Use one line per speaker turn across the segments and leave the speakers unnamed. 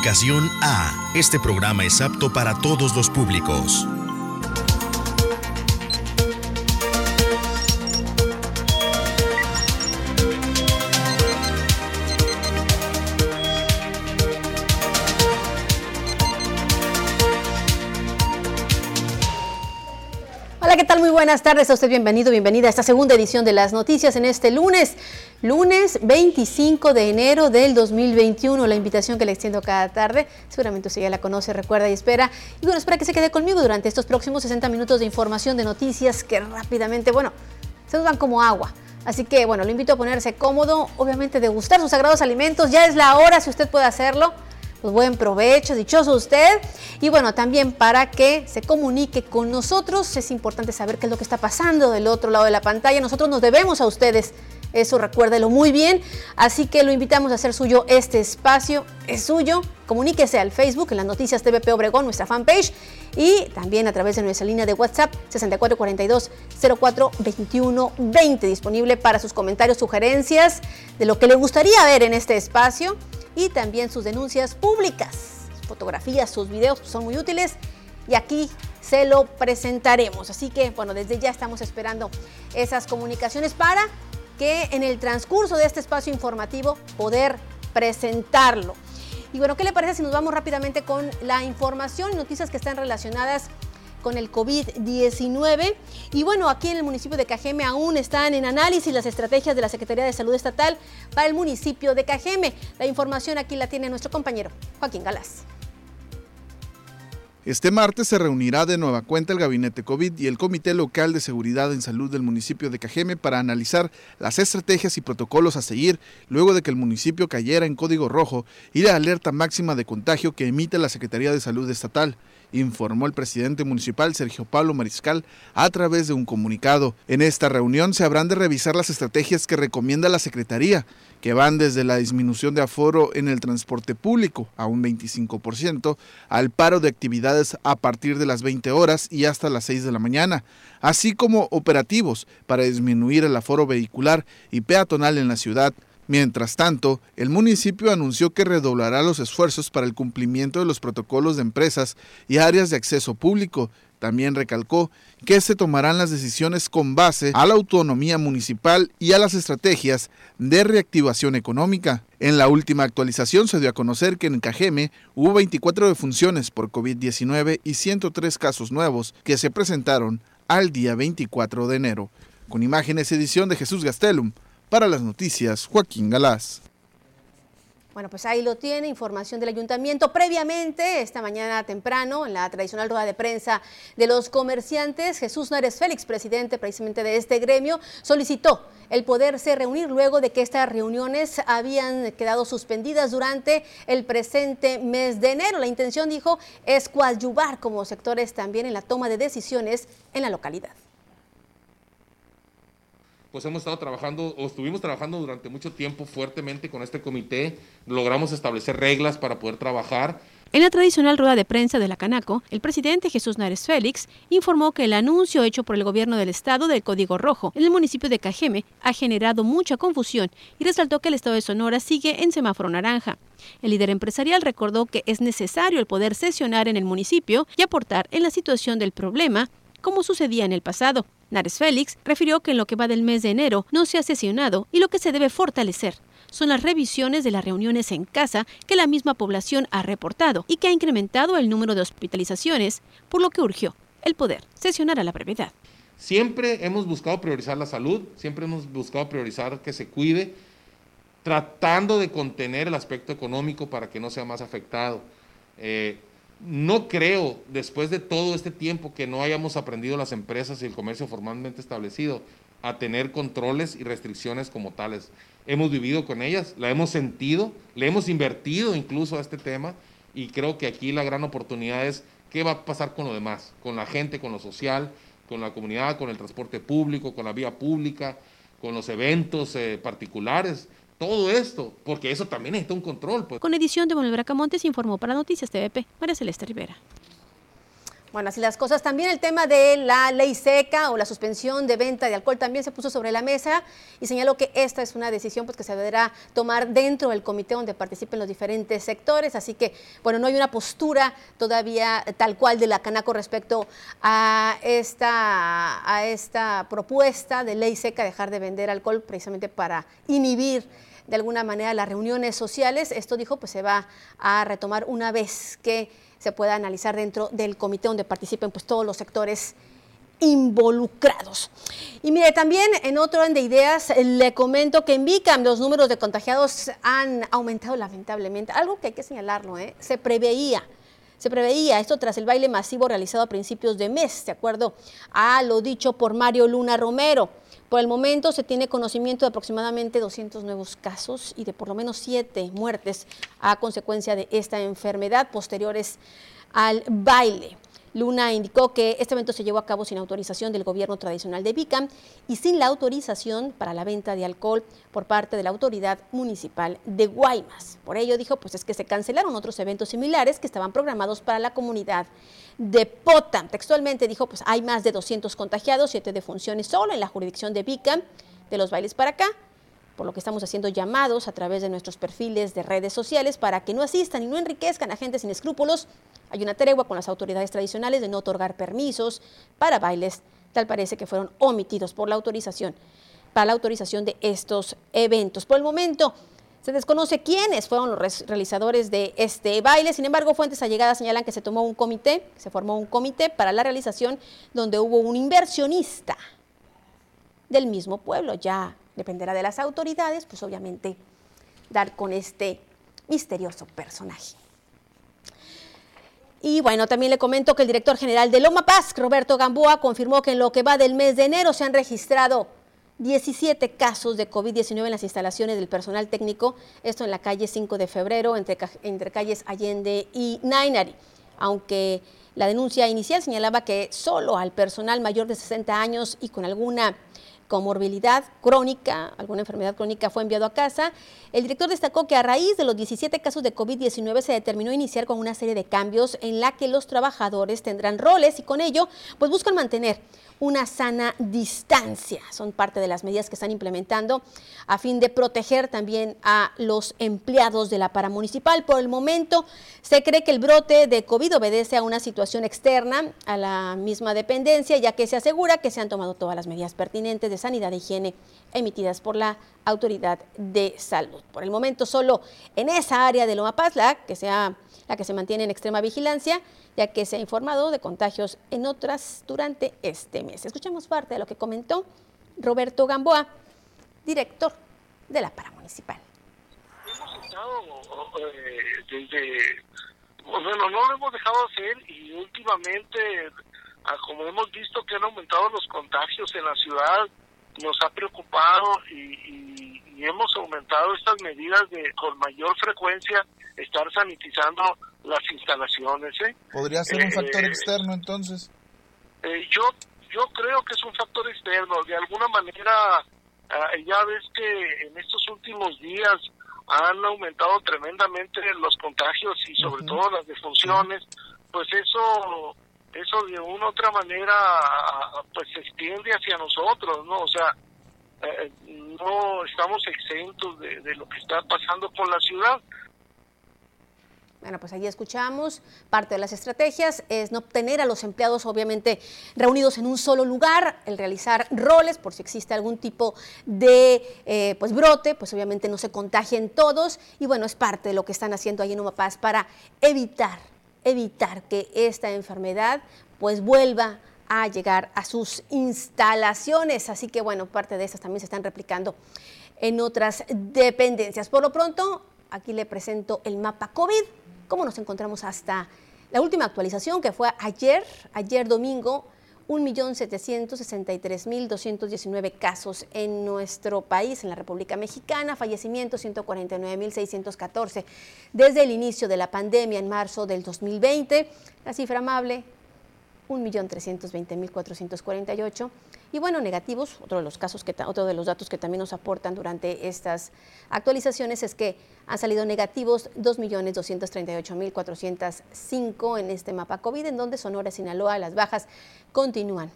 Clasificación A. Este programa es apto para todos los públicos.
Hola, ¿qué tal? Muy buenas tardes. A usted bienvenido, bienvenida a esta segunda edición de las noticias en este lunes, lunes 25 de enero del 2021. La invitación que le extiendo cada tarde, seguramente usted ya la conoce, recuerda y espera. Y bueno, espera que se quede conmigo durante estos próximos 60 minutos de información, de noticias que rápidamente, bueno, se nos van como agua. Así que, bueno, lo invito a ponerse cómodo, obviamente degustar sus sagrados alimentos. Ya es la hora, si usted puede hacerlo pues buen provecho, dichoso usted. Y bueno, también para que se comunique con nosotros, es importante saber qué es lo que está pasando del otro lado de la pantalla. Nosotros nos debemos a ustedes. Eso recuérdelo muy bien. Así que lo invitamos a hacer suyo este espacio. Es suyo. Comuníquese al Facebook en las noticias TVP Obregón, nuestra fanpage. Y también a través de nuestra línea de WhatsApp 6442-042120. Disponible para sus comentarios, sugerencias de lo que le gustaría ver en este espacio y también sus denuncias públicas. Sus fotografías, sus videos pues, son muy útiles y aquí se lo presentaremos. Así que, bueno, desde ya estamos esperando esas comunicaciones para que en el transcurso de este espacio informativo poder presentarlo. Y bueno, ¿qué le parece si nos vamos rápidamente con la información y noticias que están relacionadas con el COVID-19. Y bueno, aquí en el municipio de Cajeme aún están en análisis las estrategias de la Secretaría de Salud Estatal para el municipio de Cajeme. La información aquí la tiene nuestro compañero Joaquín Galás.
Este martes se reunirá de nueva cuenta el Gabinete COVID y el Comité Local de Seguridad en Salud del municipio de Cajeme para analizar las estrategias y protocolos a seguir luego de que el municipio cayera en código rojo y la alerta máxima de contagio que emite la Secretaría de Salud Estatal informó el presidente municipal Sergio Pablo Mariscal a través de un comunicado. En esta reunión se habrán de revisar las estrategias que recomienda la Secretaría, que van desde la disminución de aforo en el transporte público a un 25%, al paro de actividades a partir de las 20 horas y hasta las 6 de la mañana, así como operativos para disminuir el aforo vehicular y peatonal en la ciudad Mientras tanto, el municipio anunció que redoblará los esfuerzos para el cumplimiento de los protocolos de empresas y áreas de acceso público. También recalcó que se tomarán las decisiones con base a la autonomía municipal y a las estrategias de reactivación económica. En la última actualización se dio a conocer que en Cajeme hubo 24 defunciones por COVID-19 y 103 casos nuevos que se presentaron al día 24 de enero. Con imágenes edición de Jesús Gastelum, para las noticias, Joaquín Galás.
Bueno, pues ahí lo tiene, información del ayuntamiento. Previamente, esta mañana temprano, en la tradicional rueda de prensa de los comerciantes, Jesús Nares Félix, presidente precisamente de este gremio, solicitó el poderse reunir luego de que estas reuniones habían quedado suspendidas durante el presente mes de enero. La intención, dijo, es coadyuvar como sectores también en la toma de decisiones en la localidad
pues hemos estado trabajando o estuvimos trabajando durante mucho tiempo fuertemente con este comité, logramos establecer reglas para poder trabajar.
En la tradicional rueda de prensa de la Canaco, el presidente Jesús Nares Félix informó que el anuncio hecho por el gobierno del estado del Código Rojo en el municipio de Cajeme ha generado mucha confusión y resaltó que el estado de Sonora sigue en semáforo naranja. El líder empresarial recordó que es necesario el poder sesionar en el municipio y aportar en la situación del problema como sucedía en el pasado. Nares Félix refirió que en lo que va del mes de enero no se ha sesionado y lo que se debe fortalecer son las revisiones de las reuniones en casa que la misma población ha reportado y que ha incrementado el número de hospitalizaciones, por lo que urgió el poder sesionar a la brevedad.
Siempre hemos buscado priorizar la salud, siempre hemos buscado priorizar que se cuide, tratando de contener el aspecto económico para que no sea más afectado. Eh, no creo, después de todo este tiempo que no hayamos aprendido las empresas y el comercio formalmente establecido, a tener controles y restricciones como tales. Hemos vivido con ellas, la hemos sentido, le hemos invertido incluso a este tema y creo que aquí la gran oportunidad es qué va a pasar con lo demás, con la gente, con lo social, con la comunidad, con el transporte público, con la vía pública, con los eventos eh, particulares todo esto, porque eso también necesita un control. Pues.
Con edición de Manuel Bracamontes informó para Noticias TVP, María Celeste Rivera.
Bueno, así las cosas. También el tema de la ley seca o la suspensión de venta de alcohol también se puso sobre la mesa y señaló que esta es una decisión pues, que se deberá tomar dentro del comité donde participen los diferentes sectores. Así que, bueno, no hay una postura todavía tal cual de la Canaco respecto a esta, a esta propuesta de ley seca, dejar de vender alcohol precisamente para inhibir de alguna manera las reuniones sociales. Esto dijo, pues se va a retomar una vez que se pueda analizar dentro del comité donde participen pues todos los sectores involucrados. Y mire, también en otro orden de ideas, le comento que en VICAM los números de contagiados han aumentado lamentablemente, algo que hay que señalarlo, ¿eh? se preveía. Se preveía esto tras el baile masivo realizado a principios de mes, de acuerdo a lo dicho por Mario Luna Romero. Por el momento se tiene conocimiento de aproximadamente 200 nuevos casos y de por lo menos 7 muertes a consecuencia de esta enfermedad posteriores al baile. Luna indicó que este evento se llevó a cabo sin autorización del gobierno tradicional de Vicam y sin la autorización para la venta de alcohol por parte de la autoridad municipal de Guaymas. Por ello dijo, pues es que se cancelaron otros eventos similares que estaban programados para la comunidad de Potam. Textualmente dijo, pues hay más de 200 contagiados, 7 defunciones solo en la jurisdicción de Vicam, de los bailes para acá, por lo que estamos haciendo llamados a través de nuestros perfiles de redes sociales para que no asistan y no enriquezcan a gente sin escrúpulos. Hay una tregua con las autoridades tradicionales de no otorgar permisos para bailes, tal parece que fueron omitidos por la autorización, para la autorización de estos eventos. Por el momento, se desconoce quiénes fueron los realizadores de este baile, sin embargo, fuentes allegadas señalan que se tomó un comité, se formó un comité para la realización donde hubo un inversionista del mismo pueblo, ya dependerá de las autoridades, pues obviamente dar con este misterioso personaje. Y bueno, también le comento que el director general de Loma Paz, Roberto Gamboa, confirmó que en lo que va del mes de enero se han registrado 17 casos de COVID-19 en las instalaciones del personal técnico, esto en la calle 5 de febrero, entre, entre calles Allende y Nainari, aunque la denuncia inicial señalaba que solo al personal mayor de 60 años y con alguna comorbilidad crónica, alguna enfermedad crónica fue enviado a casa. El director destacó que a raíz de los 17 casos de COVID-19 se determinó iniciar con una serie de cambios en la que los trabajadores tendrán roles y con ello pues buscan mantener una sana distancia. Son parte de las medidas que están implementando a fin de proteger también a los empleados de la paramunicipal. Por el momento se cree que el brote de COVID obedece a una situación externa a la misma dependencia, ya que se asegura que se han tomado todas las medidas pertinentes sanidad e higiene emitidas por la autoridad de salud. Por el momento solo en esa área de Loma Paz, la que, sea, la que se mantiene en extrema vigilancia, ya que se ha informado de contagios en otras durante este mes. Escuchemos parte de lo que comentó Roberto Gamboa, director de la Paramunicipal.
Hemos estado eh, desde, bueno, no lo hemos dejado hacer y últimamente, ah, como hemos visto que han aumentado los contagios en la ciudad, nos ha preocupado y, hemos aumentado estas medidas de con mayor frecuencia estar sanitizando las instalaciones. ¿eh?
¿Podría ser un factor eh, externo entonces?
Eh, yo, yo creo que es un factor externo. De alguna manera, ah, ya ves que en estos últimos días han aumentado tremendamente los contagios y sobre todo las defunciones. Pues eso eso de una u otra manera pues se extiende hacia nosotros, ¿no? O sea, eh, no estamos exentos de, de, lo que está pasando con la ciudad.
Bueno, pues ahí escuchamos, parte de las estrategias es no tener a los empleados obviamente reunidos en un solo lugar, el realizar roles por si existe algún tipo de eh, pues brote, pues obviamente no se contagien todos y bueno, es parte de lo que están haciendo ahí en Humapaz para evitar, evitar que esta enfermedad pues vuelva a llegar a sus instalaciones. Así que bueno, parte de estas también se están replicando en otras dependencias. Por lo pronto, aquí le presento el mapa COVID cómo nos encontramos hasta la última actualización que fue ayer, ayer domingo, 1.763.219 casos en nuestro país, en la República Mexicana, fallecimientos 149.614 desde el inicio de la pandemia en marzo del 2020. La cifra amable 1.320.448. Y bueno, negativos, otro de los casos que otro de los datos que también nos aportan durante estas actualizaciones es que han salido negativos 2.238.405 en este mapa COVID, en donde Sonora, Sinaloa, las bajas continúan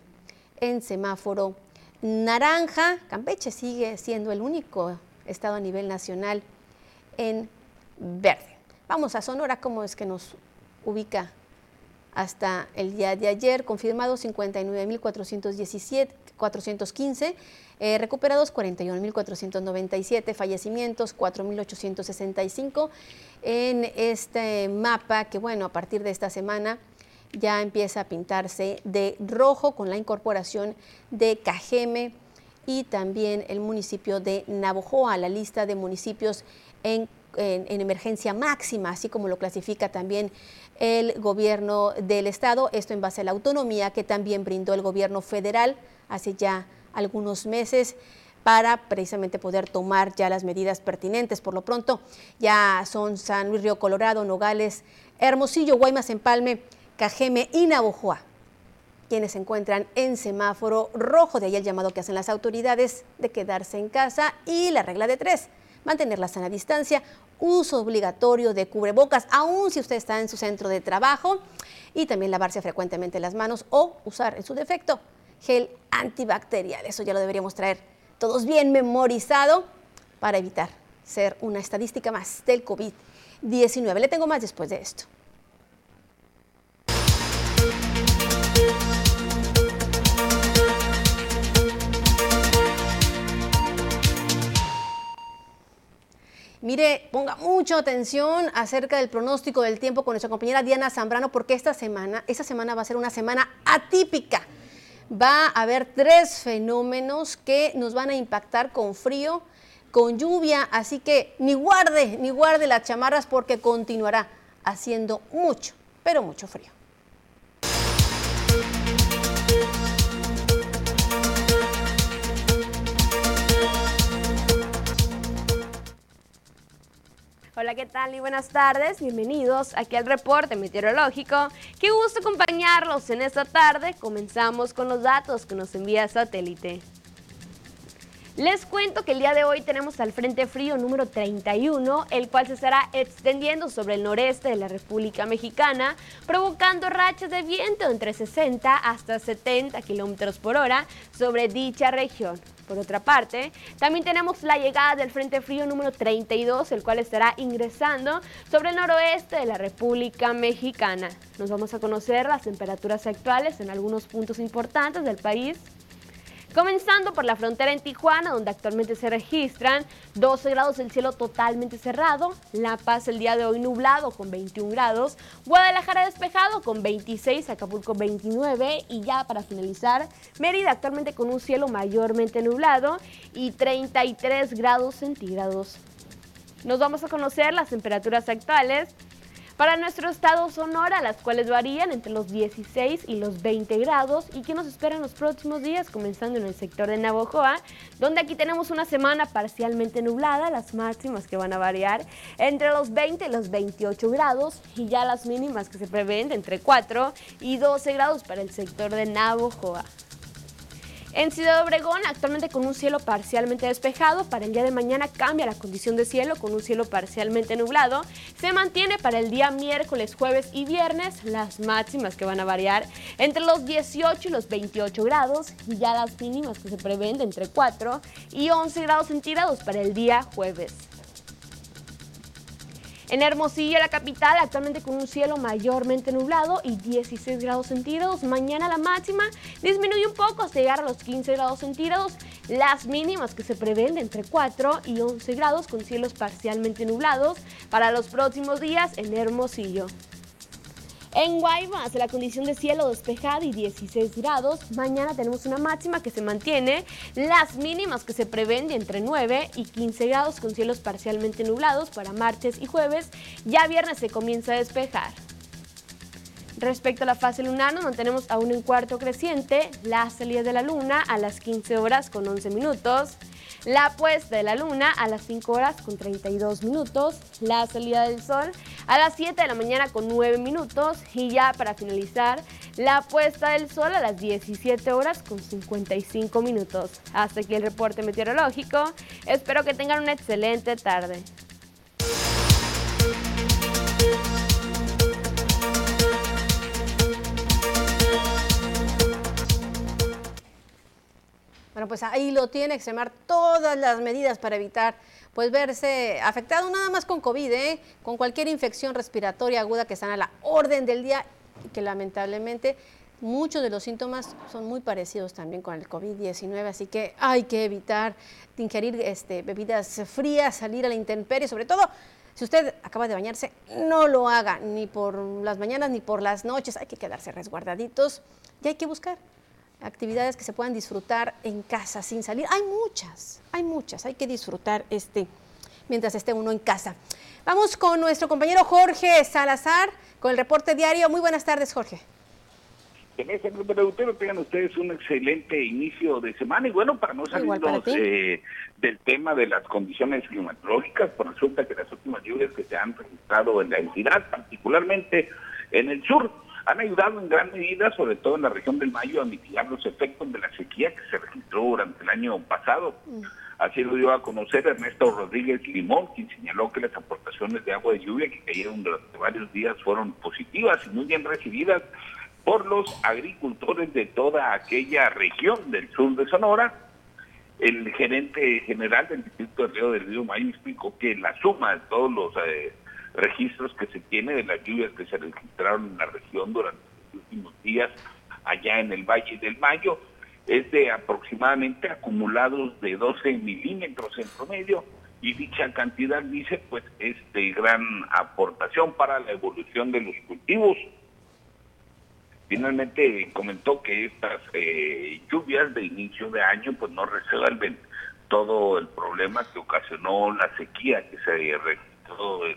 en semáforo naranja. Campeche sigue siendo el único estado a nivel nacional en verde. Vamos a Sonora, ¿cómo es que nos ubica hasta el día de ayer, confirmados 59.415, eh, recuperados 41.497, fallecimientos 4.865 en este mapa que, bueno, a partir de esta semana ya empieza a pintarse de rojo con la incorporación de Cajeme y también el municipio de Navojoa la lista de municipios en en, emergencia máxima, así como lo clasifica también el gobierno del estado, esto en base a la autonomía que también brindó el gobierno federal hace ya algunos meses para precisamente poder tomar ya las medidas pertinentes. Por lo pronto ya son San Luis Río Colorado, Nogales, Hermosillo, Guaymas, Empalme, Cajeme y Navojoa quienes se encuentran en semáforo rojo, de ahí el llamado que hacen las autoridades de quedarse en casa y la regla de tres, mantener la sana distancia, uso obligatorio de cubrebocas, aun si usted está en su centro de trabajo, y también lavarse frecuentemente las manos o usar en su defecto gel antibacterial. Eso ya lo deberíamos traer todos bien memorizado para evitar ser una estadística más del COVID-19. Le tengo más después de esto. Mire, ponga mucha atención acerca del pronóstico del tiempo con nuestra compañera Diana Zambrano, porque esta semana, esta semana va a ser una semana atípica. Va a haber tres fenómenos que nos van a impactar con frío, con lluvia, así que ni guarde, ni guarde las chamarras porque continuará haciendo mucho, pero mucho frío.
Hola, ¿qué tal y buenas tardes? Bienvenidos aquí al reporte meteorológico. Qué gusto acompañarlos en esta tarde. Comenzamos con los datos que nos envía satélite. Les cuento que el día de hoy tenemos al Frente Frío número 31, el cual se estará extendiendo sobre el noreste de la República Mexicana, provocando rachas de viento entre 60 hasta 70 kilómetros por hora sobre dicha región. Por otra parte, también tenemos la llegada del Frente Frío número 32, el cual estará ingresando sobre el noroeste de la República Mexicana. Nos vamos a conocer las temperaturas actuales en algunos puntos importantes del país. Comenzando por la frontera en Tijuana, donde actualmente se registran 12 grados el cielo totalmente cerrado, La Paz el día de hoy nublado con 21 grados, Guadalajara despejado con 26, Acapulco 29 y ya para finalizar, Mérida actualmente con un cielo mayormente nublado y 33 grados centígrados. Nos vamos a conocer las temperaturas actuales para nuestro estado Sonora, las cuales varían entre los 16 y los 20 grados y que nos esperan los próximos días, comenzando en el sector de Navojoa, donde aquí tenemos una semana parcialmente nublada, las máximas que van a variar entre los 20 y los 28 grados y ya las mínimas que se prevén entre 4 y 12 grados para el sector de Navojoa. En Ciudad Obregón, actualmente con un cielo parcialmente despejado, para el día de mañana cambia la condición de cielo con un cielo parcialmente nublado. Se mantiene para el día miércoles, jueves y viernes las máximas que van a variar entre los 18 y los 28 grados y ya las mínimas que se prevén de entre 4 y 11 grados centígrados para el día jueves. En Hermosillo, la capital, actualmente con un cielo mayormente nublado y 16 grados centígrados. Mañana la máxima disminuye un poco hasta llegar a los 15 grados centígrados. Las mínimas que se prevén de entre 4 y 11 grados con cielos parcialmente nublados para los próximos días en Hermosillo. En Guaymas, la condición de cielo despejado y 16 grados. Mañana tenemos una máxima que se mantiene. Las mínimas que se prevén de entre 9 y 15 grados con cielos parcialmente nublados para martes y jueves. Ya viernes se comienza a despejar. Respecto a la fase lunar, nos mantenemos aún en cuarto creciente. La salida de la luna a las 15 horas con 11 minutos. La puesta de la luna a las 5 horas con 32 minutos. La salida del sol a las 7 de la mañana con 9 minutos. Y ya para finalizar, La puesta del sol a las 17 horas con 55 minutos. Hasta aquí el reporte meteorológico. Espero que tengan una excelente tarde.
Bueno, pues ahí lo tiene, extremar todas las medidas para evitar pues verse afectado nada más con COVID, ¿eh? con cualquier infección respiratoria aguda que están a la orden del día y que lamentablemente muchos de los síntomas son muy parecidos también con el COVID-19, así que hay que evitar ingerir este, bebidas frías, salir a la intemperie, sobre todo si usted acaba de bañarse, no lo haga ni por las mañanas ni por las noches, hay que quedarse resguardaditos y hay que buscar actividades que se puedan disfrutar en casa sin salir. Hay muchas, hay muchas, hay que disfrutar este mientras esté uno en casa. Vamos con nuestro compañero Jorge Salazar con el reporte diario. Muy buenas tardes, Jorge.
En este productor tengan ustedes un excelente inicio de semana y bueno, para no salirnos eh, del tema de las condiciones climatológicas, pues resulta que las últimas lluvias que se han registrado en la entidad, particularmente en el sur, han ayudado en gran medida, sobre todo en la región del Mayo, a mitigar los efectos de la sequía que se registró durante el año pasado. Mm. Así lo dio a conocer Ernesto Rodríguez Limón, quien señaló que las aportaciones de agua de lluvia que cayeron durante varios días fueron positivas y muy bien recibidas por los agricultores de toda aquella región del sur de Sonora. El gerente general del Distrito de Río del Río Mayo explicó que la suma de todos los eh, registros que se tiene de las lluvias que se registraron en la región durante los últimos días allá en el Valle del Mayo es de aproximadamente acumulados de 12 milímetros en promedio y dicha cantidad dice pues es de gran aportación para la evolución de los cultivos. Finalmente comentó que estas eh, lluvias de inicio de año pues no resuelven todo el problema que ocasionó la sequía que se registró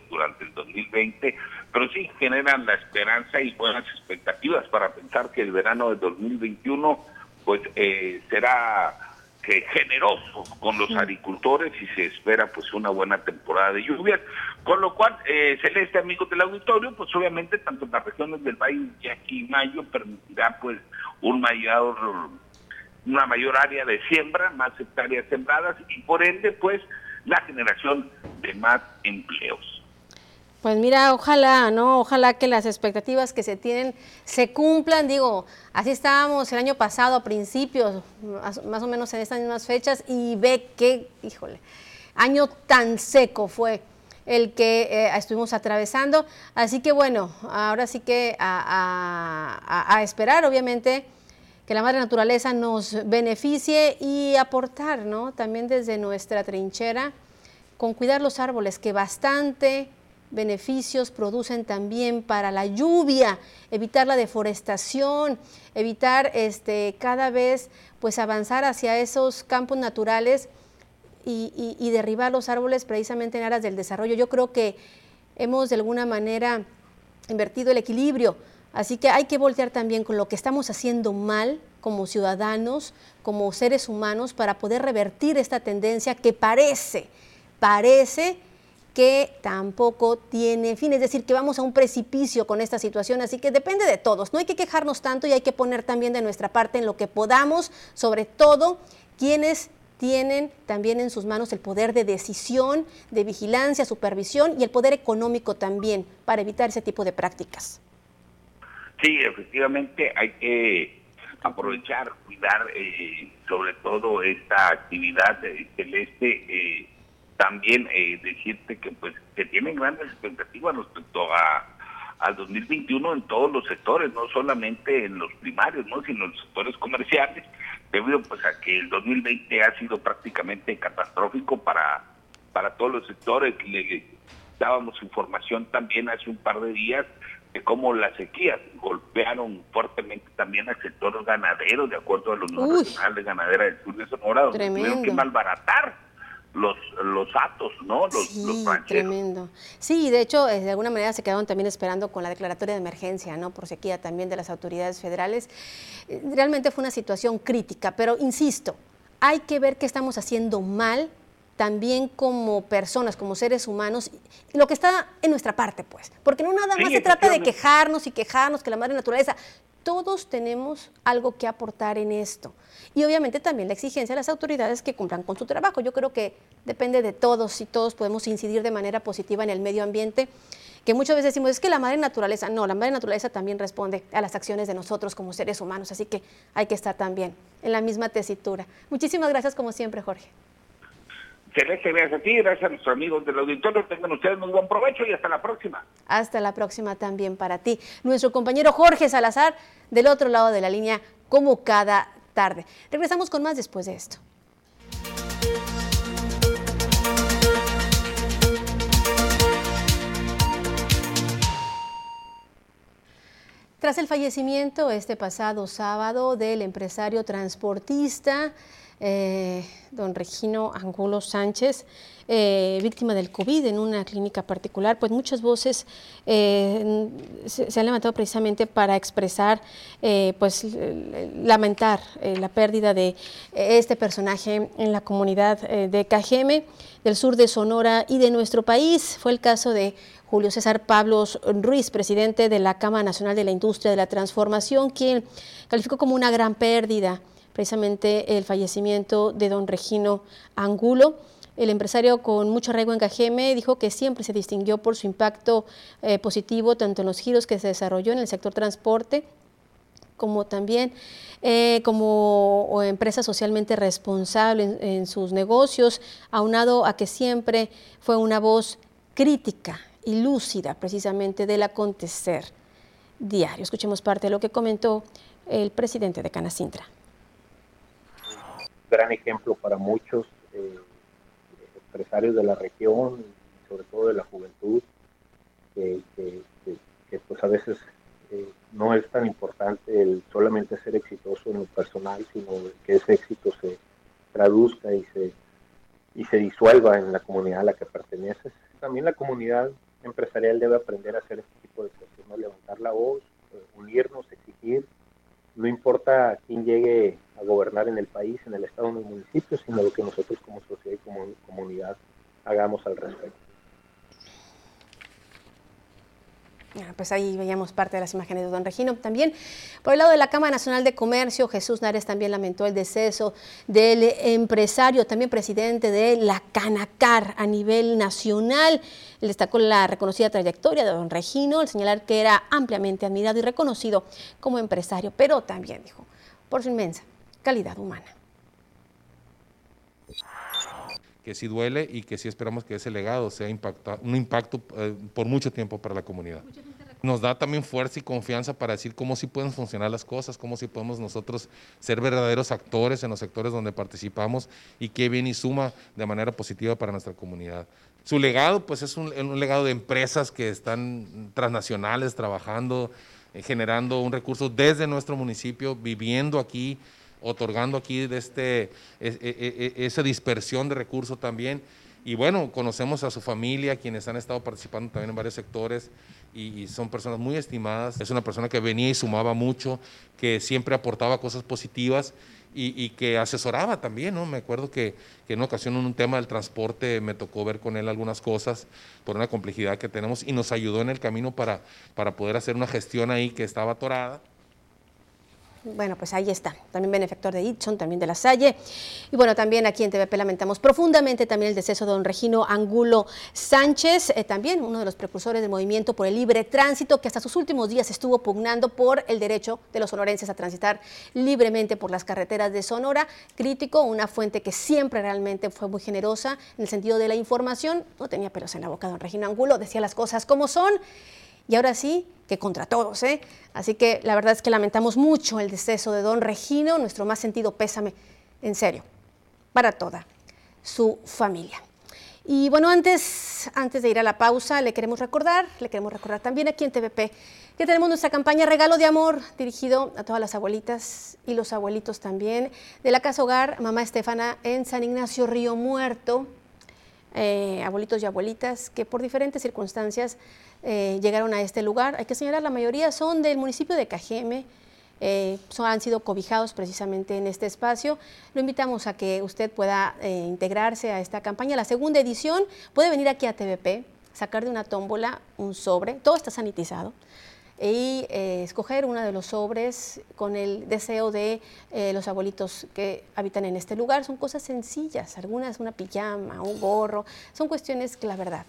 durante el 2020, pero sí generan la esperanza y buenas expectativas para pensar que el verano del 2021 pues eh, será que generoso con los agricultores y se espera pues una buena temporada de lluvias, con lo cual eh, Celeste amigos del auditorio pues obviamente tanto en las regiones del país y aquí mayo permitirá pues un mayor una mayor área de siembra, más hectáreas sembradas y por ende pues la generación de más empleos.
Pues mira, ojalá, ¿no? Ojalá que las expectativas que se tienen se cumplan. Digo, así estábamos el año pasado a principios, más o menos en estas mismas fechas, y ve que, híjole, año tan seco fue el que eh, estuvimos atravesando. Así que bueno, ahora sí que a esperar, obviamente, que la madre naturaleza nos beneficie y aportar, ¿no? También desde nuestra trinchera, con cuidar los árboles, que bastante beneficios producen también para la lluvia, evitar la deforestación, evitar este, cada vez pues avanzar hacia esos campos naturales y, y derribar los árboles precisamente en aras del desarrollo. Yo creo que hemos de alguna manera invertido el equilibrio Así que hay que voltear también con lo que estamos haciendo mal como ciudadanos, como seres humanos, para poder revertir esta tendencia que parece, parece que tampoco tiene fin, es decir, que vamos a un precipicio con esta situación, así que depende de todos, no hay que quejarnos tanto y hay que poner también de nuestra parte en lo que podamos, sobre todo quienes tienen también en sus manos el poder de decisión, de vigilancia, supervisión y el poder económico también para evitar ese tipo de prácticas.
Sí, efectivamente hay que aprovechar, cuidar eh, sobre todo esta actividad celeste. Eh, también eh, decirte que pues que tienen grandes expectativas respecto a al 2021 en todos los sectores, no solamente en los primarios, no, sino en los sectores comerciales, debido pues a que el 2020 ha sido prácticamente catastrófico para para todos los sectores. Le dábamos información también hace un par de días cómo las sequías golpearon fuertemente también al sector ganadero, de acuerdo a los números nacionales de ganadera del sur de Sonora, donde tuvieron que malbaratar los, los atos, ¿no? Los, sí,
tremendo. Sí, de hecho, eh, de alguna manera se quedaron también esperando con la declaratoria de emergencia, ¿no? Por sequía también de las autoridades federales. Eh, realmente fue una situación crítica, pero insisto, hay que ver qué estamos haciendo mal también como personas, como seres humanos, lo que está en nuestra parte, pues. Porque no nada más se trata de quejarnos y quejarnos que la madre naturaleza, todos tenemos algo que aportar en esto. Y obviamente también la exigencia de las autoridades que cumplan con su trabajo. Yo creo que depende de todos y todos podemos incidir de manera positiva en el medio ambiente que muchas veces decimos, es que la madre naturaleza, no, la madre naturaleza también responde a las acciones de nosotros como seres humanos, así que hay que estar también en la misma tesitura. Muchísimas gracias como siempre, Jorge.
Celeste, gracias a ti, gracias a nuestros amigos del auditorio. Tengan ustedes muy buen provecho y hasta la próxima.
Hasta la próxima también para ti. Nuestro compañero Jorge Salazar, del otro lado de la línea, como cada tarde. Regresamos con más después de esto. Tras el fallecimiento este pasado sábado del empresario transportista eh, don Regino Angulo Sánchez, eh, víctima del COVID en una clínica particular, pues muchas voces eh, se, han levantado precisamente para expresar, pues lamentar la pérdida de este personaje en la comunidad de Cajeme, del sur de Sonora y de nuestro país. Fue el caso de Julio César Pablos Ruiz, presidente de la Cámara Nacional de la Industria de la Transformación, quien calificó como una gran pérdida precisamente el fallecimiento de don Regino Angulo. El empresario con mucho arraigo en Cajeme dijo que siempre se distinguió por su impacto eh, positivo tanto en los giros que se desarrolló en el sector transporte como también eh, como empresa socialmente responsable en, sus negocios, aunado a que siempre fue una voz crítica y lúcida precisamente del acontecer diario. Escuchemos parte de lo que comentó el presidente de Canacintra
gran ejemplo para muchos eh, empresarios de la región, sobre todo de la juventud, que, pues a veces eh, no es tan importante el solamente ser exitoso en lo personal, sino que ese éxito se traduzca y se, y se disuelva en la comunidad a la que perteneces. También la comunidad empresarial debe aprender a hacer este tipo de cosas, levantar la voz, eh, unirnos, exigir, no importa quién llegue a gobernar en el país, en el Estado, en el municipio, sino lo que nosotros como sociedad y como comunidad hagamos al respecto.
Pues ahí veíamos parte de las imágenes de don Regino. También por el lado de la Cámara Nacional de Comercio, Jesús Nares también lamentó el deceso del empresario, también presidente de la Canacar a nivel nacional. Él destacó la reconocida trayectoria de don Regino, al señalar que era ampliamente admirado y reconocido como empresario, pero también dijo, por su inmensa calidad humana.
Que sí duele y que sí esperamos que ese legado sea un impacto eh, por mucho tiempo para la comunidad. Nos da también fuerza y confianza para decir cómo sí pueden funcionar las cosas, cómo sí podemos nosotros ser verdaderos actores en los sectores donde participamos y qué bien y suma de manera positiva para nuestra comunidad. Su legado, pues es un, un legado de empresas que están transnacionales trabajando, eh, generando un recurso desde nuestro municipio, viviendo aquí, otorgando aquí de este, e, e, e, esa dispersión de recursos también. Y bueno, conocemos a su familia, quienes han estado participando también en varios sectores y, y, son personas muy estimadas. Es una persona que venía y sumaba mucho, que siempre aportaba cosas positivas y, que asesoraba también, ¿no? Me acuerdo que, en una ocasión en un tema del transporte me tocó ver con él algunas cosas por una complejidad que tenemos y nos ayudó en el camino para, para poder hacer una gestión ahí que estaba atorada
bueno, pues ahí está. También benefactor de Itson, también de la Salle. Y bueno, también aquí en TVP lamentamos profundamente también el deceso de don Regino Angulo Sánchez, eh, también uno de los precursores del movimiento por el libre tránsito, que hasta sus últimos días estuvo pugnando por el derecho de los sonorenses a transitar libremente por las carreteras de Sonora. Crítico, una fuente que siempre realmente fue muy generosa en el sentido de la información. No tenía pelos en la boca don Regino Angulo, decía las cosas como son. Y ahora sí, que contra todos. ¿eh? Así que la verdad es que lamentamos mucho el deceso de don Regino, nuestro más sentido pésame, en serio, para toda su familia. Y bueno, antes, antes de ir a la pausa, le queremos recordar, le queremos recordar también aquí en TVP que tenemos nuestra campaña Regalo de Amor, dirigido a todas las abuelitas y los abuelitos también, de la Casa Hogar Mamá Estefana en San Ignacio Río Muerto. Eh, abuelitos y abuelitas que por diferentes circunstancias eh, llegaron a este lugar. Hay que señalar, la mayoría son del municipio de Cajeme, eh, han sido cobijados precisamente en este espacio. Lo invitamos a que usted pueda integrarse a esta campaña. La segunda edición puede venir aquí a TVP, sacar de una tómbola un sobre, todo está sanitizado. Y eh, escoger uno de los sobres con el deseo de eh, los abuelitos que habitan en este lugar. Son cosas sencillas, algunas una pijama, un gorro, son cuestiones que la verdad,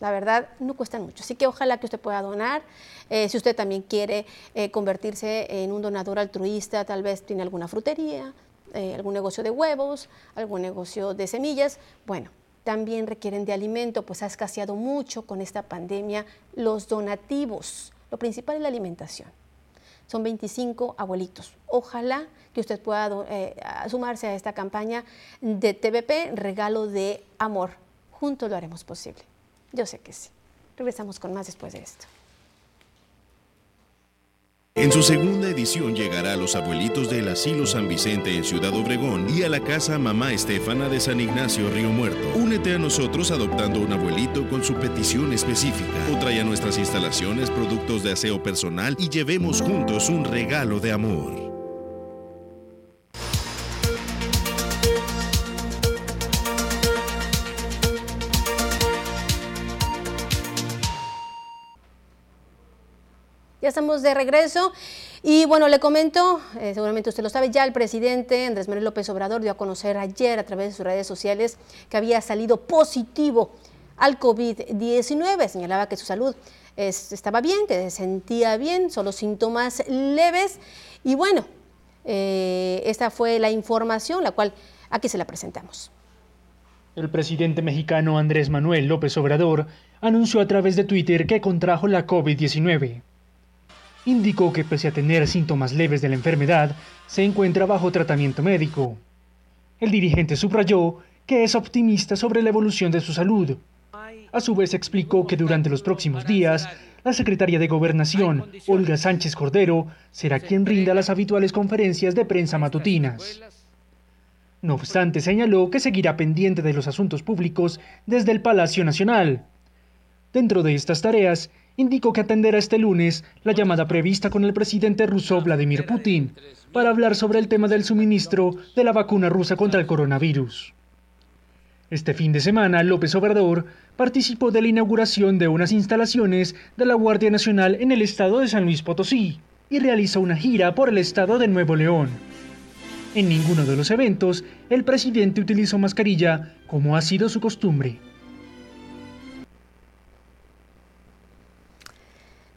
la verdad no cuestan mucho. Así que ojalá que usted pueda donar. Eh, si usted también quiere convertirse en un donador altruista, tal vez tiene alguna frutería, algún negocio de huevos, algún negocio de semillas, bueno, también requieren de alimento, pues ha escaseado mucho con esta pandemia los donativos. Lo principal es la alimentación. Son 25 abuelitos. Ojalá que usted pueda eh, sumarse a esta campaña de TVP, regalo de amor. Juntos lo haremos posible. Yo sé que sí. Regresamos con más después de esto.
En su segunda edición llegará a los abuelitos del Asilo San Vicente en Ciudad Obregón y a la casa Mamá Estefana de San Ignacio Río Muerto. Únete a nosotros adoptando un abuelito con su petición específica o trae a nuestras instalaciones productos de aseo personal y llevemos juntos un regalo de amor.
Ya estamos de regreso y bueno, le comento, eh, seguramente usted lo sabe, ya el presidente Andrés Manuel López Obrador dio a conocer ayer a través de sus redes sociales que había salido positivo al COVID-19. Señalaba que su salud estaba bien, que se sentía bien, solo síntomas leves y bueno, eh, esta fue la información, la cual aquí se la presentamos.
El presidente mexicano Andrés Manuel López Obrador anunció a través de Twitter que contrajo la COVID-19 indicó que pese a tener síntomas leves de la enfermedad, se encuentra bajo tratamiento médico. El dirigente subrayó que es optimista sobre la evolución de su salud. A su vez explicó que durante los próximos días, la secretaria de Gobernación, Olga Sánchez Cordero, será quien rinda las habituales conferencias de prensa matutinas. No obstante, señaló que seguirá pendiente de los asuntos públicos desde el Palacio Nacional. Dentro de estas tareas, indicó que atenderá este lunes la llamada prevista con el presidente ruso Vladimir Putin para hablar sobre el tema del suministro de la vacuna rusa contra el coronavirus. Este fin de semana, López Obrador participó de la inauguración de unas instalaciones de la Guardia Nacional en el estado de San Luis Potosí y realizó una gira por el estado de Nuevo León. En ninguno de los eventos, el presidente utilizó mascarilla, como ha sido su costumbre.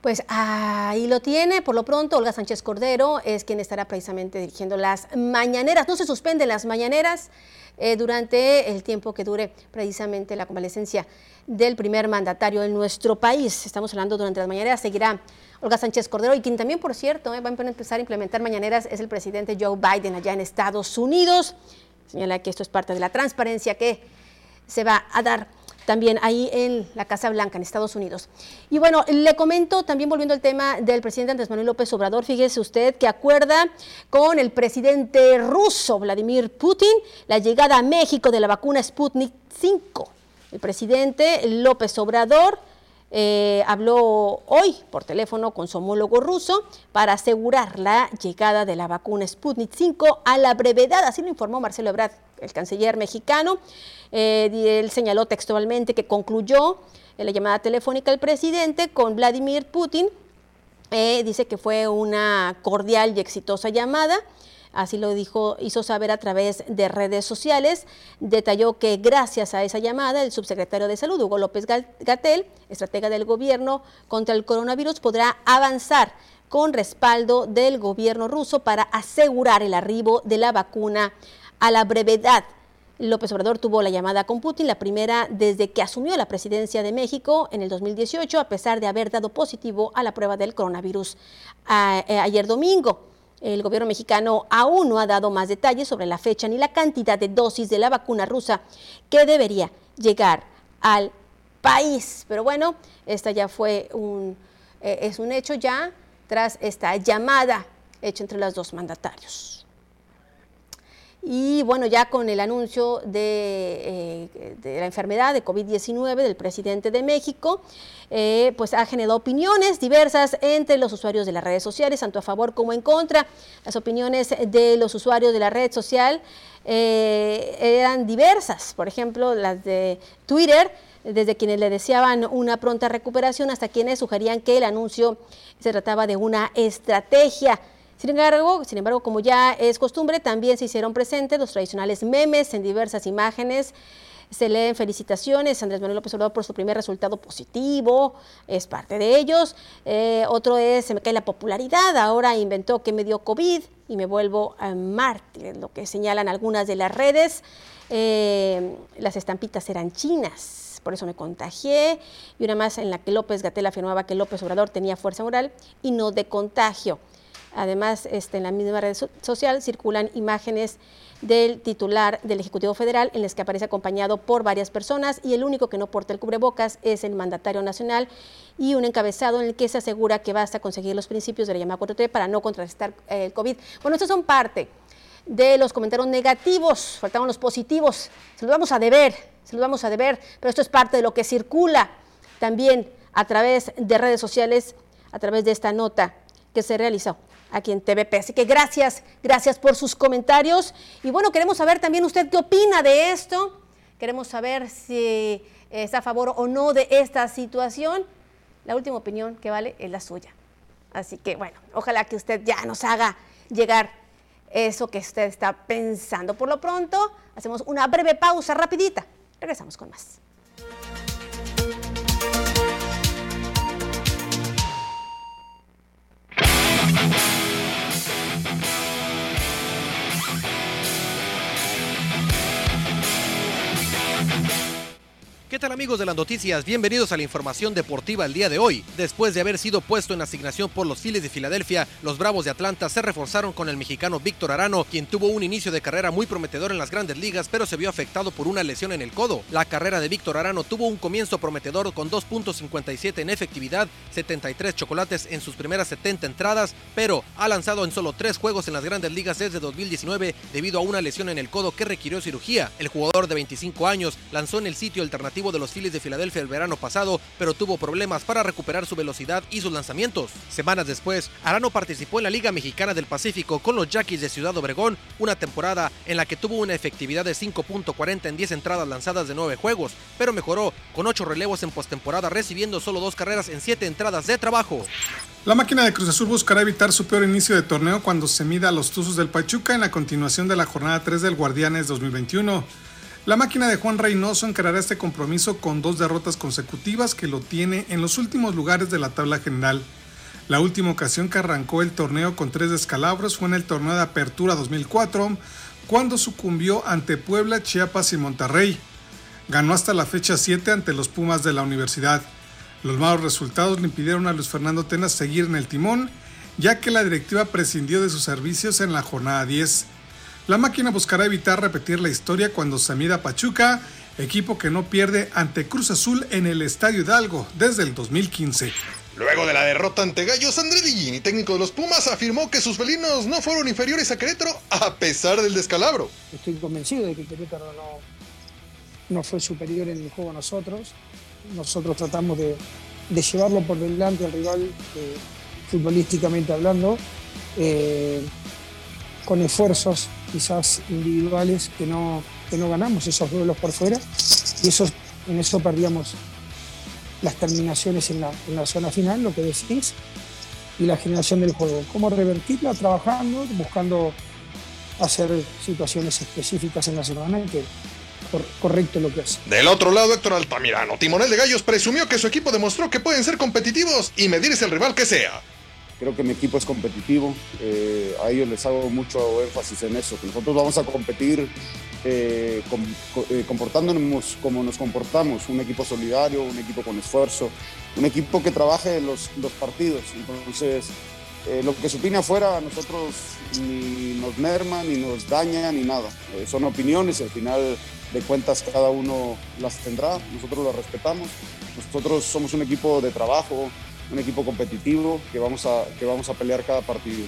Pues ahí lo tiene. Por lo pronto, Olga Sánchez Cordero es quien estará precisamente dirigiendo las mañaneras. No se suspenden las mañaneras eh, durante el tiempo que dure precisamente la convalecencia del primer mandatario en nuestro país. Estamos hablando durante las mañaneras. Seguirá Olga Sánchez Cordero y quien también, por cierto, eh, va a empezar a implementar mañaneras es el presidente Joe Biden allá en Estados Unidos. Señala que esto es parte de la transparencia que se va a dar también ahí en la Casa Blanca, en Estados Unidos. Y bueno, le comento también volviendo al tema del presidente Andrés Manuel López Obrador, fíjese usted que acuerda con el presidente ruso Vladimir Putin la llegada a México de la vacuna Sputnik 5. El presidente López Obrador eh, habló hoy por teléfono con su homólogo ruso para asegurar la llegada de la vacuna Sputnik 5 a la brevedad, así lo informó Marcelo Ebrard, el canciller mexicano. Eh, señaló textualmente que concluyó la llamada telefónica del presidente con Vladimir Putin. Eh, dice que fue una cordial y exitosa llamada. Así lo dijo, hizo saber a través de redes sociales. Detalló que gracias a esa llamada, el subsecretario de Salud, Hugo López Gatel, estratega del gobierno contra el coronavirus, podrá avanzar con respaldo del gobierno ruso para asegurar el arribo de la vacuna a la brevedad López Obrador tuvo la llamada con Putin, la primera desde que asumió la presidencia de México en el 2018, a pesar de haber dado positivo a la prueba del coronavirus eh, ayer domingo. El gobierno mexicano aún no ha dado más detalles sobre la fecha ni la cantidad de dosis de la vacuna rusa que debería llegar al país. Pero bueno, esta ya fue un, eh, es un hecho ya tras esta llamada hecha entre los dos mandatarios. Y bueno, ya con el anuncio de, de, la enfermedad de COVID-19 del presidente de México, eh, pues ha generado opiniones diversas entre los usuarios de las redes sociales, tanto a favor como en contra. Las opiniones de los usuarios de la red social eh, eran diversas, por ejemplo, las de Twitter, desde quienes le deseaban una pronta recuperación hasta quienes sugerían que el anuncio se trataba de una estrategia. Sin embargo, sin embargo, como ya es costumbre, también se hicieron presentes los tradicionales memes en diversas imágenes. Se leen felicitaciones a Andrés Manuel López Obrador por su primer resultado positivo, es parte de ellos. Eh, otro es, se me cae la popularidad, ahora inventó que me dio COVID y me vuelvo a mártir, lo que señalan algunas de las redes. Eh, las estampitas eran chinas, por eso me contagié. Y una más en la que López Gatel afirmaba que López Obrador tenía fuerza moral y no de contagio. Además, este, en la misma red social circulan imágenes del titular del Ejecutivo Federal en las que aparece acompañado por varias personas y el único que no porta el cubrebocas es el mandatario nacional y un encabezado en el que se asegura que basta conseguir los principios de la llamada 4T para no contrarrestar el COVID. Bueno, estos son parte de los comentarios negativos, faltaban los positivos, se los vamos a deber, se los vamos a deber, pero esto es parte de lo que circula también a través de redes sociales, a través de esta nota que se realizó aquí en TVP. Así que gracias, gracias por sus comentarios. Y bueno, queremos saber también usted qué opina de esto. Queremos saber si está a favor o no de esta situación. La última opinión que vale es la suya. Así que bueno, ojalá que usted ya nos haga llegar eso que usted está pensando. Por lo pronto, hacemos una breve pausa rapidita. Regresamos con más.
¿Qué tal amigos de las noticias? Bienvenidos a la información deportiva el día de hoy. Después de haber sido puesto en asignación por los Phillies de Filadelfia, los Bravos de Atlanta se reforzaron con el mexicano Víctor Arano, quien tuvo un inicio de carrera muy prometedor en las grandes ligas, pero se vio afectado por una lesión en el codo. La carrera de Víctor Arano tuvo un comienzo prometedor con 2.57 en efectividad, 73 chocolates en sus primeras 70 entradas, pero ha lanzado en solo 3 juegos en las grandes ligas desde 2019 debido a una lesión en el codo que requirió cirugía. El jugador de 25 años lanzó en el sitio alternativo de los Phillies de Filadelfia el verano pasado, pero tuvo problemas para recuperar su velocidad y sus lanzamientos. Semanas después, Arano participó en la Liga Mexicana del Pacífico con los Yaquis de Ciudad Obregón, una temporada en la que tuvo una efectividad de 5.40 en 10 entradas lanzadas de 9 juegos, pero mejoró con 8 relevos en postemporada, recibiendo solo 2 carreras en 7 entradas de trabajo.
La máquina de Cruz Azul buscará evitar su peor inicio de torneo cuando se mida a los Tuzos del Pachuca en la continuación de la jornada 3 del Guardianes 2021. La máquina de Juan Reynoso encarará este compromiso con dos derrotas consecutivas que lo tiene en los últimos lugares de la tabla general. La última ocasión que arrancó el torneo con tres descalabros fue en el torneo de Apertura 2004, cuando sucumbió ante Puebla, Chiapas y Monterrey. Ganó hasta la fecha 7 ante los Pumas de la universidad. Los malos resultados le impidieron a Luis Fernando Tenas seguir en el timón, ya que la directiva prescindió de sus servicios en la jornada 10. La máquina buscará evitar repetir la historia cuando se mida Pachuca, equipo que no pierde ante Cruz Azul en el Estadio Hidalgo desde el 2015.
Luego de la derrota ante Gallos, André Lillini, técnico de los Pumas, afirmó que sus felinos no fueron inferiores a Querétaro a pesar del descalabro.
Estoy convencido de que Querétaro no, no fue superior en el juego a nosotros. Nosotros tratamos de, llevarlo por delante al rival, eh, futbolísticamente hablando, eh, con esfuerzos quizás individuales que no, que no ganamos esos duelos por fuera y eso, en eso perdíamos las terminaciones en la, en la zona final, lo que decís, y la generación del juego. ¿Cómo revertirla? Trabajando, buscando hacer situaciones específicas en la semana y que correcto lo que hace.
Del otro lado, Héctor Altamirano, timonel de Gallos, presumió que su equipo demostró que pueden ser competitivos y medirse el rival que sea.
Creo que mi equipo es competitivo, eh, a ellos les hago mucho énfasis en eso, que nosotros vamos a competir eh, eh, comportándonos como nos comportamos, un equipo solidario, un equipo con esfuerzo, un equipo que trabaje los, los partidos. Entonces, lo que se opine afuera a nosotros ni nos merma, ni nos daña, ni nada. son opiniones, al final de cuentas cada uno las tendrá, nosotros las respetamos. Nosotros somos un equipo de trabajo, un equipo competitivo que vamos a, que vamos a pelear cada partido.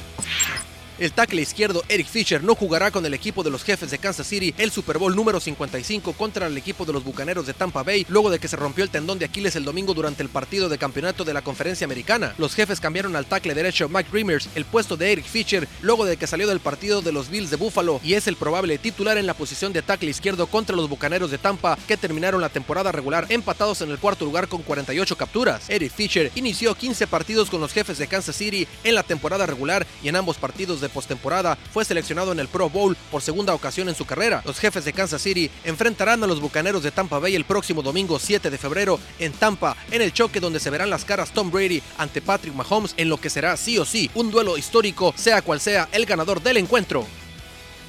El tackle izquierdo Eric Fisher no jugará con el equipo de los jefes de Kansas City el Super Bowl número 55 contra el equipo de los Bucaneros de Tampa Bay luego de que se rompió el tendón de Aquiles el domingo durante el partido de campeonato de la conferencia americana. Los jefes cambiaron al tackle derecho Mike Reimers el puesto de Eric Fisher luego de que salió del partido de los Bills de Buffalo y es el probable titular en la posición de tackle izquierdo contra los Bucaneros de Tampa que terminaron la temporada regular empatados en el cuarto lugar con 48 capturas. Eric Fisher inició 15 partidos con los jefes de Kansas City en la temporada regular y en ambos partidos de postemporada fue seleccionado en el Pro Bowl por segunda ocasión en su carrera. Los jefes de Kansas City enfrentarán a los Bucaneros de Tampa Bay el próximo domingo 7 de febrero en Tampa, en el choque donde se verán las caras Tom Brady ante Patrick Mahomes en lo que será sí o sí un duelo histórico, sea cual sea el ganador del encuentro.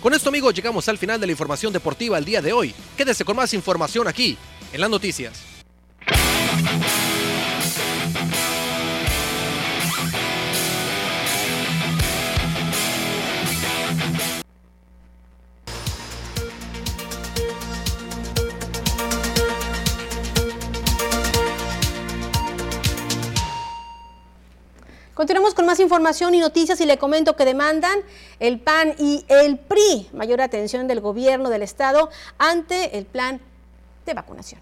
Con esto amigos llegamos al final de la información deportiva el día de hoy. Quédese con más información aquí, en las noticias.
Continuamos con más información y noticias y le comento que demandan el PAN y el PRI mayor atención del gobierno del estado ante el plan de vacunación.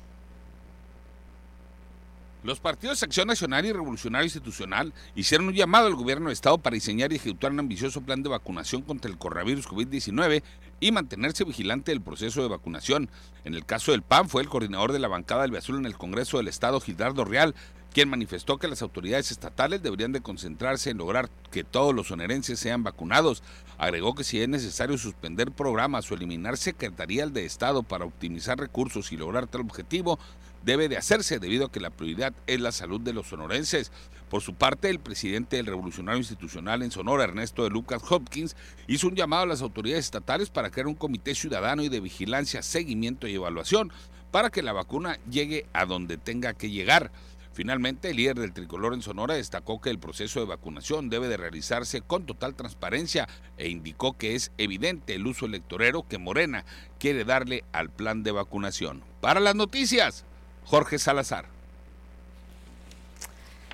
Los partidos Acción Nacional y Revolucionario Institucional hicieron un llamado al gobierno del Estado para diseñar y ejecutar un ambicioso plan de vacunación contra el coronavirus COVID-19 y mantenerse vigilante del proceso de vacunación. En el caso del PAN fue el coordinador de la bancada del Azul en el Congreso del Estado, Gildardo Real, quien manifestó que las autoridades estatales deberían de concentrarse en lograr que todos los sonerenses sean vacunados. Agregó que si es necesario suspender programas o eliminar secretarías de Estado para optimizar recursos y lograr tal objetivo, debe de hacerse debido a que la prioridad es la salud de los sonorenses. Por su parte, el presidente del Revolucionario Institucional en Sonora, Ernesto de Lucas Hopkins, hizo un llamado a las autoridades estatales para crear un comité ciudadano y de vigilancia, seguimiento y evaluación para que la vacuna llegue a donde tenga que llegar. Finalmente, el líder del tricolor en Sonora destacó que el proceso de vacunación debe de realizarse con total transparencia e indicó que es evidente el uso electorero que Morena quiere darle al plan de vacunación. Para las noticias, Jorge Salazar.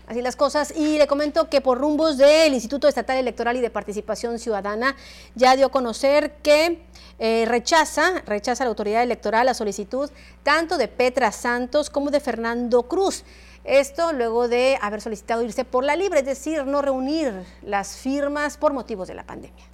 Así las cosas. Y le comento que por rumbos del Instituto Estatal Electoral y de Participación Ciudadana ya dio a conocer que eh, rechaza, rechaza la autoridad electoral la solicitud tanto de Petra Santos como de Fernando Cruz. Esto luego de haber solicitado irse por la libre, es decir, no reunir las firmas por motivos de la pandemia.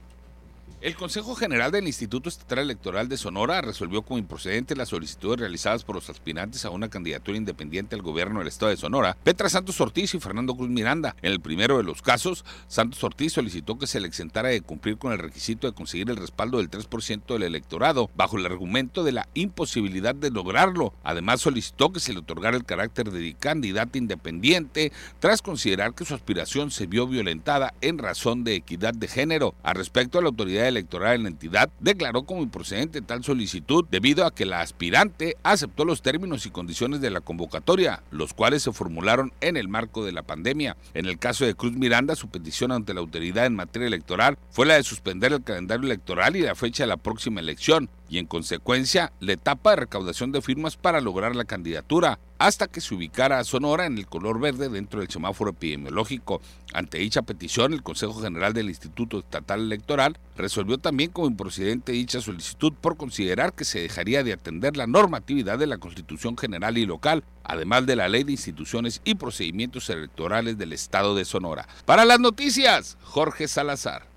El Consejo General del Instituto Estatal Electoral de Sonora resolvió como improcedente las solicitudes realizadas por los aspirantes a una candidatura independiente al gobierno del Estado de Sonora, Petra Santos Ortiz y Fernando Cruz Miranda. En el primero de los casos, Santos Ortiz solicitó que se le exentara de cumplir con el requisito de conseguir el respaldo del 3% del electorado, bajo el argumento de la imposibilidad de lograrlo. Además, solicitó que se le otorgara el carácter de candidata independiente, tras considerar que su aspiración se vio violentada en razón de equidad de género. Al respecto, la autoridad electoral en la entidad declaró como improcedente tal solicitud debido a que la aspirante aceptó los términos y condiciones de la convocatoria, los cuales se formularon en el marco de la pandemia. En el caso de Cruz Miranda, su petición ante la autoridad en materia electoral fue la de suspender el calendario electoral y la fecha de la próxima elección, y en consecuencia la etapa de recaudación de firmas para lograr la candidatura, hasta que se ubicara a Sonora en el color verde dentro del semáforo epidemiológico. Ante dicha petición, el Consejo General del Instituto Estatal Electoral resolvió también como improcedente dicha solicitud por considerar que se dejaría de atender la normatividad de la Constitución General y Local, además de la Ley de Instituciones y Procedimientos Electorales del Estado de Sonora. Para las noticias, Jorge Salazar.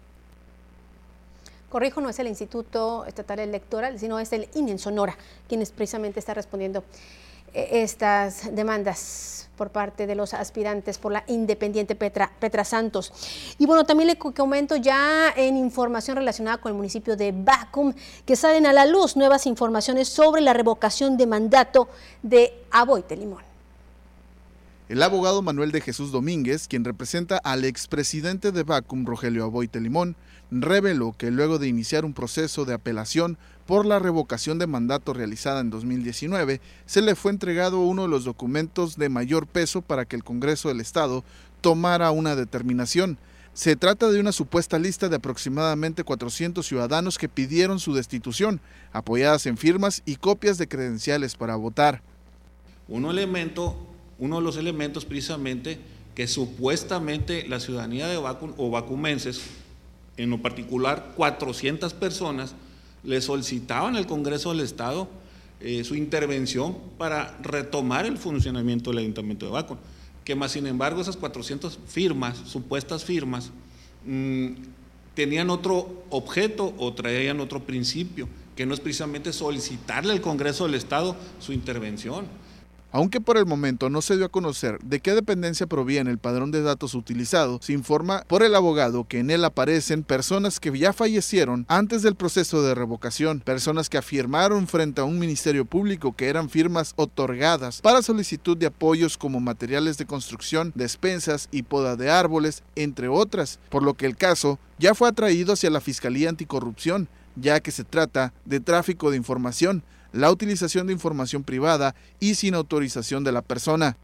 Corrijo, no es el Instituto Estatal Electoral, sino es el INE en Sonora, quien precisamente está respondiendo eh, estas demandas por parte de los aspirantes por la independiente Petra, Petra Santos. Y bueno, también le comento ya en información relacionada con el municipio de Bacum que salen a la luz nuevas informaciones sobre la revocación de mandato de Aboite Limón.
El abogado Manuel de Jesús Domínguez, quien representa al expresidente de Bacum, Rogelio Aboite Limón, reveló que luego de iniciar un proceso de apelación por la revocación de mandato realizada en 2019, se le fue entregado uno de los documentos de mayor peso para que el Congreso del Estado tomara una determinación. Se trata de una supuesta lista de aproximadamente 400 ciudadanos que pidieron su destitución, apoyadas en firmas y copias de credenciales para votar.
Uno, elemento, uno de los elementos precisamente que supuestamente la ciudadanía de Vacum o vacumenses en lo particular 400 personas, le solicitaban al Congreso del Estado eh, su intervención para retomar el funcionamiento del Ayuntamiento de Bacon. Que más sin embargo esas 400 firmas, supuestas firmas, mm, tenían otro objeto o traían otro principio, que no es precisamente solicitarle al Congreso del Estado su intervención.
Aunque por el momento no se dio a conocer de qué dependencia proviene el padrón de datos utilizado, se informa por el abogado que en él aparecen personas que ya fallecieron antes del proceso de revocación, personas que afirmaron frente a un ministerio público que eran firmas otorgadas para solicitud de apoyos como materiales de construcción, despensas y poda de árboles, entre otras, por lo que el caso ya fue atraído hacia la Fiscalía Anticorrupción, ya que se trata de tráfico de información la utilización de información privada y sin autorización de la persona.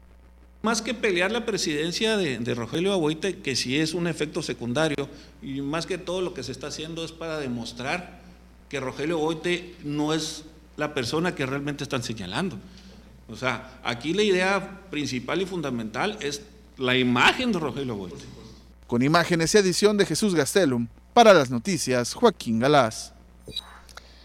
Más que pelear la presidencia de, Rogelio Aboite, que sí es un efecto secundario, y más que todo lo que se está haciendo es para demostrar que Rogelio Aboite no es la persona que realmente están señalando. O sea, aquí la idea principal y fundamental es la imagen de Rogelio Aboite.
Con imágenes y edición de Jesús Gastelum, para las noticias, Joaquín Galás.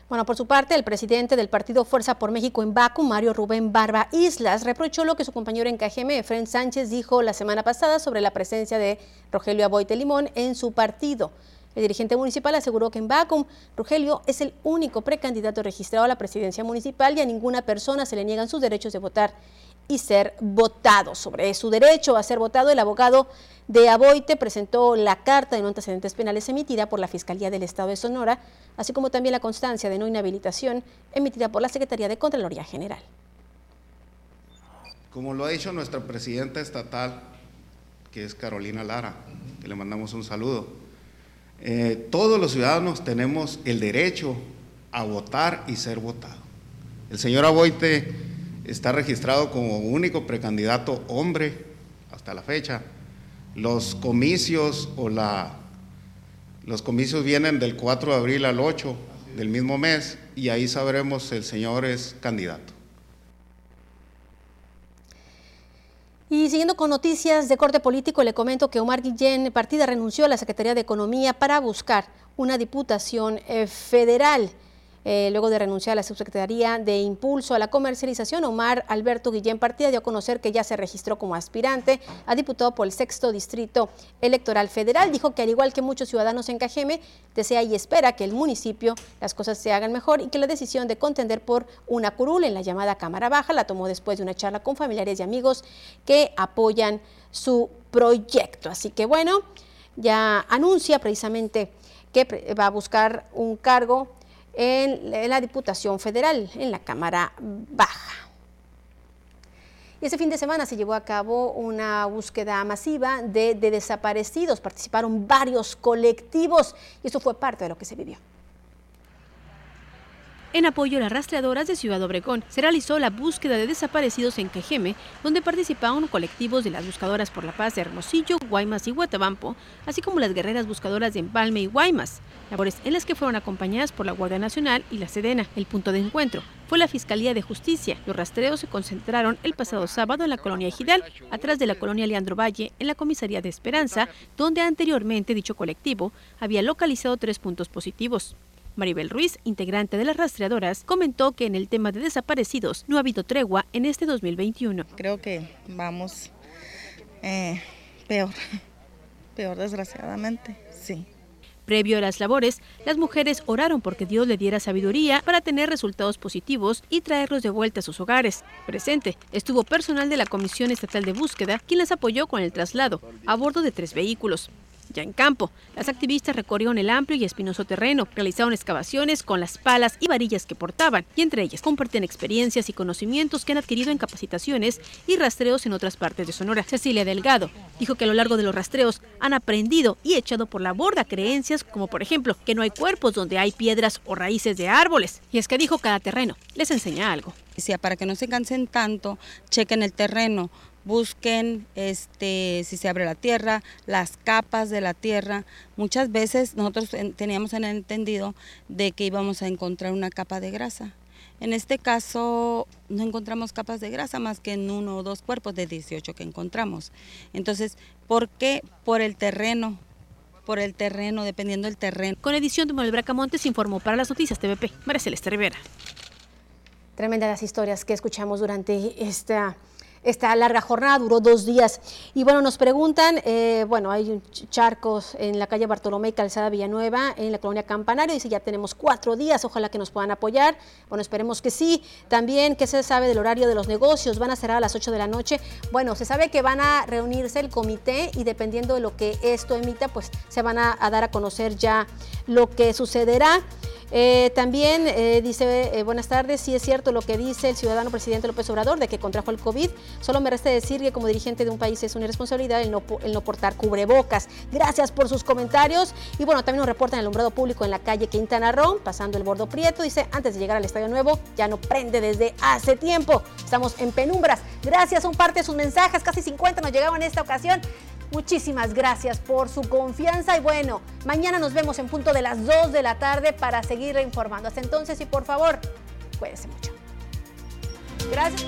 Bueno, por su parte, el presidente del partido Fuerza por México en Baku, Mario Rubén Barba Islas, reprochó lo que su compañero en KGM, Efren Sánchez, dijo la semana pasada sobre la presencia de Rogelio Aboite Limón en su partido. El dirigente municipal aseguró que en Baku, Rogelio es el único precandidato registrado a la presidencia municipal y a ninguna persona se le niegan sus derechos de votar y ser votado. Sobre su derecho a ser votado, el abogado de Aboite presentó la carta de no antecedentes penales emitida por la Fiscalía del Estado de Sonora, así como también la constancia de no inhabilitación emitida por la Secretaría de Contraloría General.
Como lo ha dicho nuestra presidenta estatal, que es Carolina Lara, que le mandamos un saludo, eh, todos los ciudadanos tenemos el derecho a votar y ser votado. El señor Aboite está registrado como único precandidato hombre hasta la fecha. Los comicios o la los comicios vienen del 4 de abril al 8 del mismo mes y ahí sabremos si el señor es candidato.
Y siguiendo con noticias de corte político, le comento que Omar Guillén Partida renunció a la Secretaría de Economía para buscar una diputación eh, federal. Eh, luego de renunciar a la subsecretaría de Impulso a la Comercialización, Omar Alberto Guillén Partida dio a conocer que ya se registró como aspirante a diputado por el sexto distrito electoral federal. Dijo que al igual que muchos ciudadanos en Cajeme, desea y espera que el municipio las cosas se hagan mejor y que la decisión de contender por una curul en la llamada Cámara Baja la tomó después de una charla con familiares y amigos que apoyan su proyecto. Así que bueno, ya anuncia precisamente que va a buscar un cargo en la Diputación Federal, en la Cámara Baja. Y ese fin de semana se llevó a cabo una búsqueda masiva de, de, desaparecidos. Participaron varios colectivos y eso fue parte de lo que se vivió.
En apoyo a las rastreadoras de Ciudad Obregón, se realizó la búsqueda de desaparecidos en Quejeme, donde participaron colectivos de las buscadoras por la paz de Hermosillo, Guaymas y Guatabampo, así como las guerreras buscadoras de Empalme y Guaymas, labores en las que fueron acompañadas por la Guardia Nacional y la Sedena. El punto de encuentro fue la Fiscalía de Justicia. Los rastreos se concentraron el pasado sábado en la colonia Ejidal, atrás de la colonia Leandro Valle, en la comisaría de Esperanza, donde anteriormente dicho colectivo había localizado tres puntos positivos. Maribel Ruiz, integrante de las rastreadoras, comentó que en el tema de desaparecidos no ha habido tregua en este 2021.
Creo que vamos eh, peor, peor desgraciadamente, sí.
Previo a las labores, las mujeres oraron porque Dios le diera sabiduría para tener resultados positivos y traerlos de vuelta a sus hogares. Presente estuvo personal de la Comisión Estatal de Búsqueda, quien las apoyó con el traslado a bordo de tres vehículos. Ya en campo, las activistas recorrieron el amplio y espinoso terreno, realizaron excavaciones con las palas y varillas que portaban, y entre ellas comparten experiencias y conocimientos que han adquirido en capacitaciones y rastreos en otras partes de Sonora. Cecilia Delgado dijo que a lo largo de los rastreos han aprendido y echado por la borda creencias como por ejemplo que no hay cuerpos donde hay piedras o raíces de árboles. Y es que dijo cada terreno les enseña algo.
Para que no se cansen tanto, chequen el terreno, busquen este, si se abre la tierra, las capas de la tierra. Muchas veces nosotros teníamos en el entendido de que íbamos a encontrar una capa de grasa. En este caso no encontramos capas de grasa más que en uno o dos cuerpos de 18 que encontramos. Entonces, ¿por qué? Por el terreno, por el terreno, dependiendo del terreno.
Con edición de Manuel Bracamontes informó para las noticias TVP, María Celeste Rivera.
Tremendas las historias que escuchamos durante esta esta larga jornada, duró dos días. Y bueno, nos preguntan, eh, bueno, hay charcos en la calle Bartolomé y Calzada Villanueva, en la colonia Campanario, dice ya tenemos cuatro días, ojalá que nos puedan apoyar. Bueno, esperemos que sí. También, ¿qué se sabe del horario de los negocios? Van a cerrar a las 8 de la noche. Bueno, se sabe que van a reunirse el comité y dependiendo de lo que esto emita, pues se van a, a dar a conocer ya lo que sucederá. Eh, también eh, dice, eh, buenas tardes, sí es cierto lo que dice el ciudadano presidente López Obrador de que contrajo el COVID. Solo me resta decir que como dirigente de un país es una irresponsabilidad el no, el no portar cubrebocas. Gracias por sus comentarios. Y bueno, también nos reportan el alumbrado público en la calle Quintana Roo, pasando el bordo prieto. Dice, antes de llegar al Estadio Nuevo, ya no prende desde hace tiempo. Estamos en penumbras. Gracias, son parte de sus mensajes. Casi 50 nos llegaban en esta ocasión. Muchísimas gracias por su confianza y bueno, mañana nos vemos en punto de las 2 de la tarde para seguir informando. Hasta entonces y por favor, cuídense mucho. Gracias.